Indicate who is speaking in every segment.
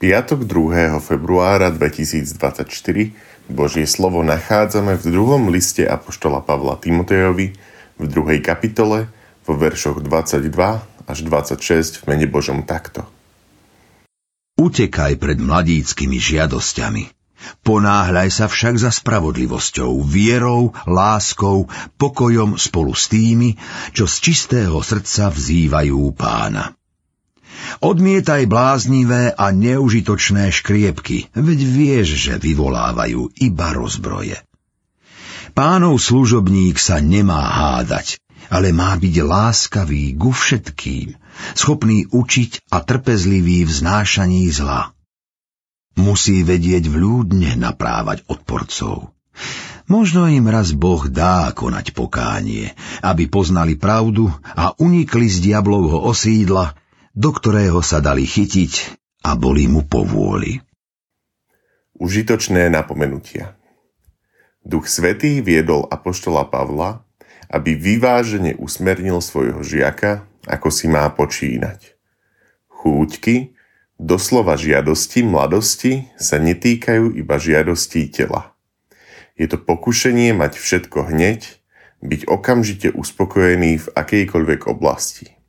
Speaker 1: piatok 2. februára 2024 Božie slovo nachádzame v druhom liste Apoštola Pavla Timotejovi v druhej kapitole vo veršoch 22 až 26 v mene Božom takto.
Speaker 2: Utekaj pred mladíckými žiadosťami. Ponáhľaj sa však za spravodlivosťou, vierou, láskou, pokojom spolu s tými, čo z čistého srdca vzývajú pána. Odmietaj bláznivé a neužitočné škriepky, veď vieš, že vyvolávajú iba rozbroje. Pánov služobník sa nemá hádať, ale má byť láskavý ku všetkým, schopný učiť a trpezlivý v znášaní zla. Musí vedieť vľúdne naprávať odporcov. Možno im raz Boh dá konať pokánie, aby poznali pravdu a unikli z diablovho osídla do ktorého sa dali chytiť a boli mu povôli.
Speaker 1: Užitočné napomenutia Duch Svetý viedol apoštola Pavla, aby vyvážene usmernil svojho žiaka, ako si má počínať. Chúťky, doslova žiadosti mladosti, sa netýkajú iba žiadostí tela. Je to pokušenie mať všetko hneď, byť okamžite uspokojený v akejkoľvek oblasti.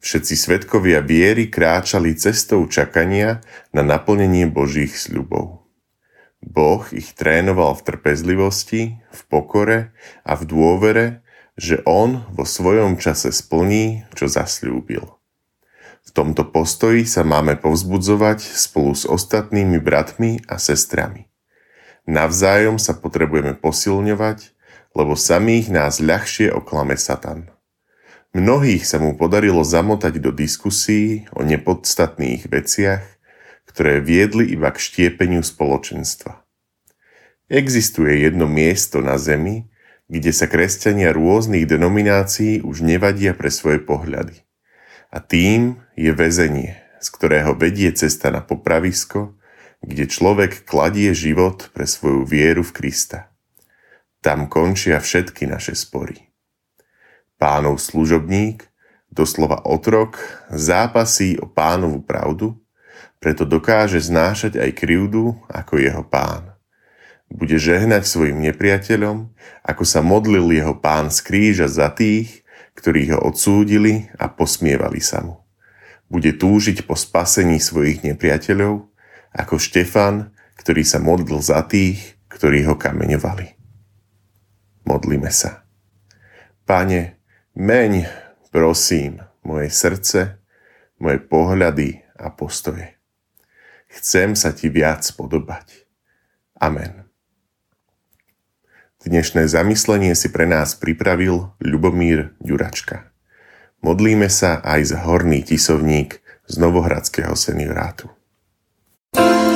Speaker 1: Všetci svetkovia viery kráčali cestou čakania na naplnenie Božích sľubov. Boh ich trénoval v trpezlivosti, v pokore a v dôvere, že On vo svojom čase splní, čo zasľúbil. V tomto postoji sa máme povzbudzovať spolu s ostatnými bratmi a sestrami. Navzájom sa potrebujeme posilňovať, lebo samých nás ľahšie oklame Satan. Mnohých sa mu podarilo zamotať do diskusí o nepodstatných veciach, ktoré viedli iba k štiepeniu spoločenstva. Existuje jedno miesto na Zemi, kde sa kresťania rôznych denominácií už nevadia pre svoje pohľady. A tým je väzenie, z ktorého vedie cesta na popravisko, kde človek kladie život pre svoju vieru v Krista. Tam končia všetky naše spory. Pánov služobník, doslova otrok, zápasí o pánovu pravdu, preto dokáže znášať aj krivdu ako jeho pán. Bude žehnať svojim nepriateľom, ako sa modlil jeho pán z kríža za tých, ktorí ho odsúdili a posmievali sa mu. Bude túžiť po spasení svojich nepriateľov, ako Štefan, ktorý sa modlil za tých, ktorí ho kameňovali. Modlíme sa. Pane, Meň, prosím, moje srdce, moje pohľady a postoje. Chcem sa ti viac podobať. Amen. Dnešné zamyslenie si pre nás pripravil Ľubomír Ďuračka. Modlíme sa aj za horný tisovník z Novohradského seniorátu. thank you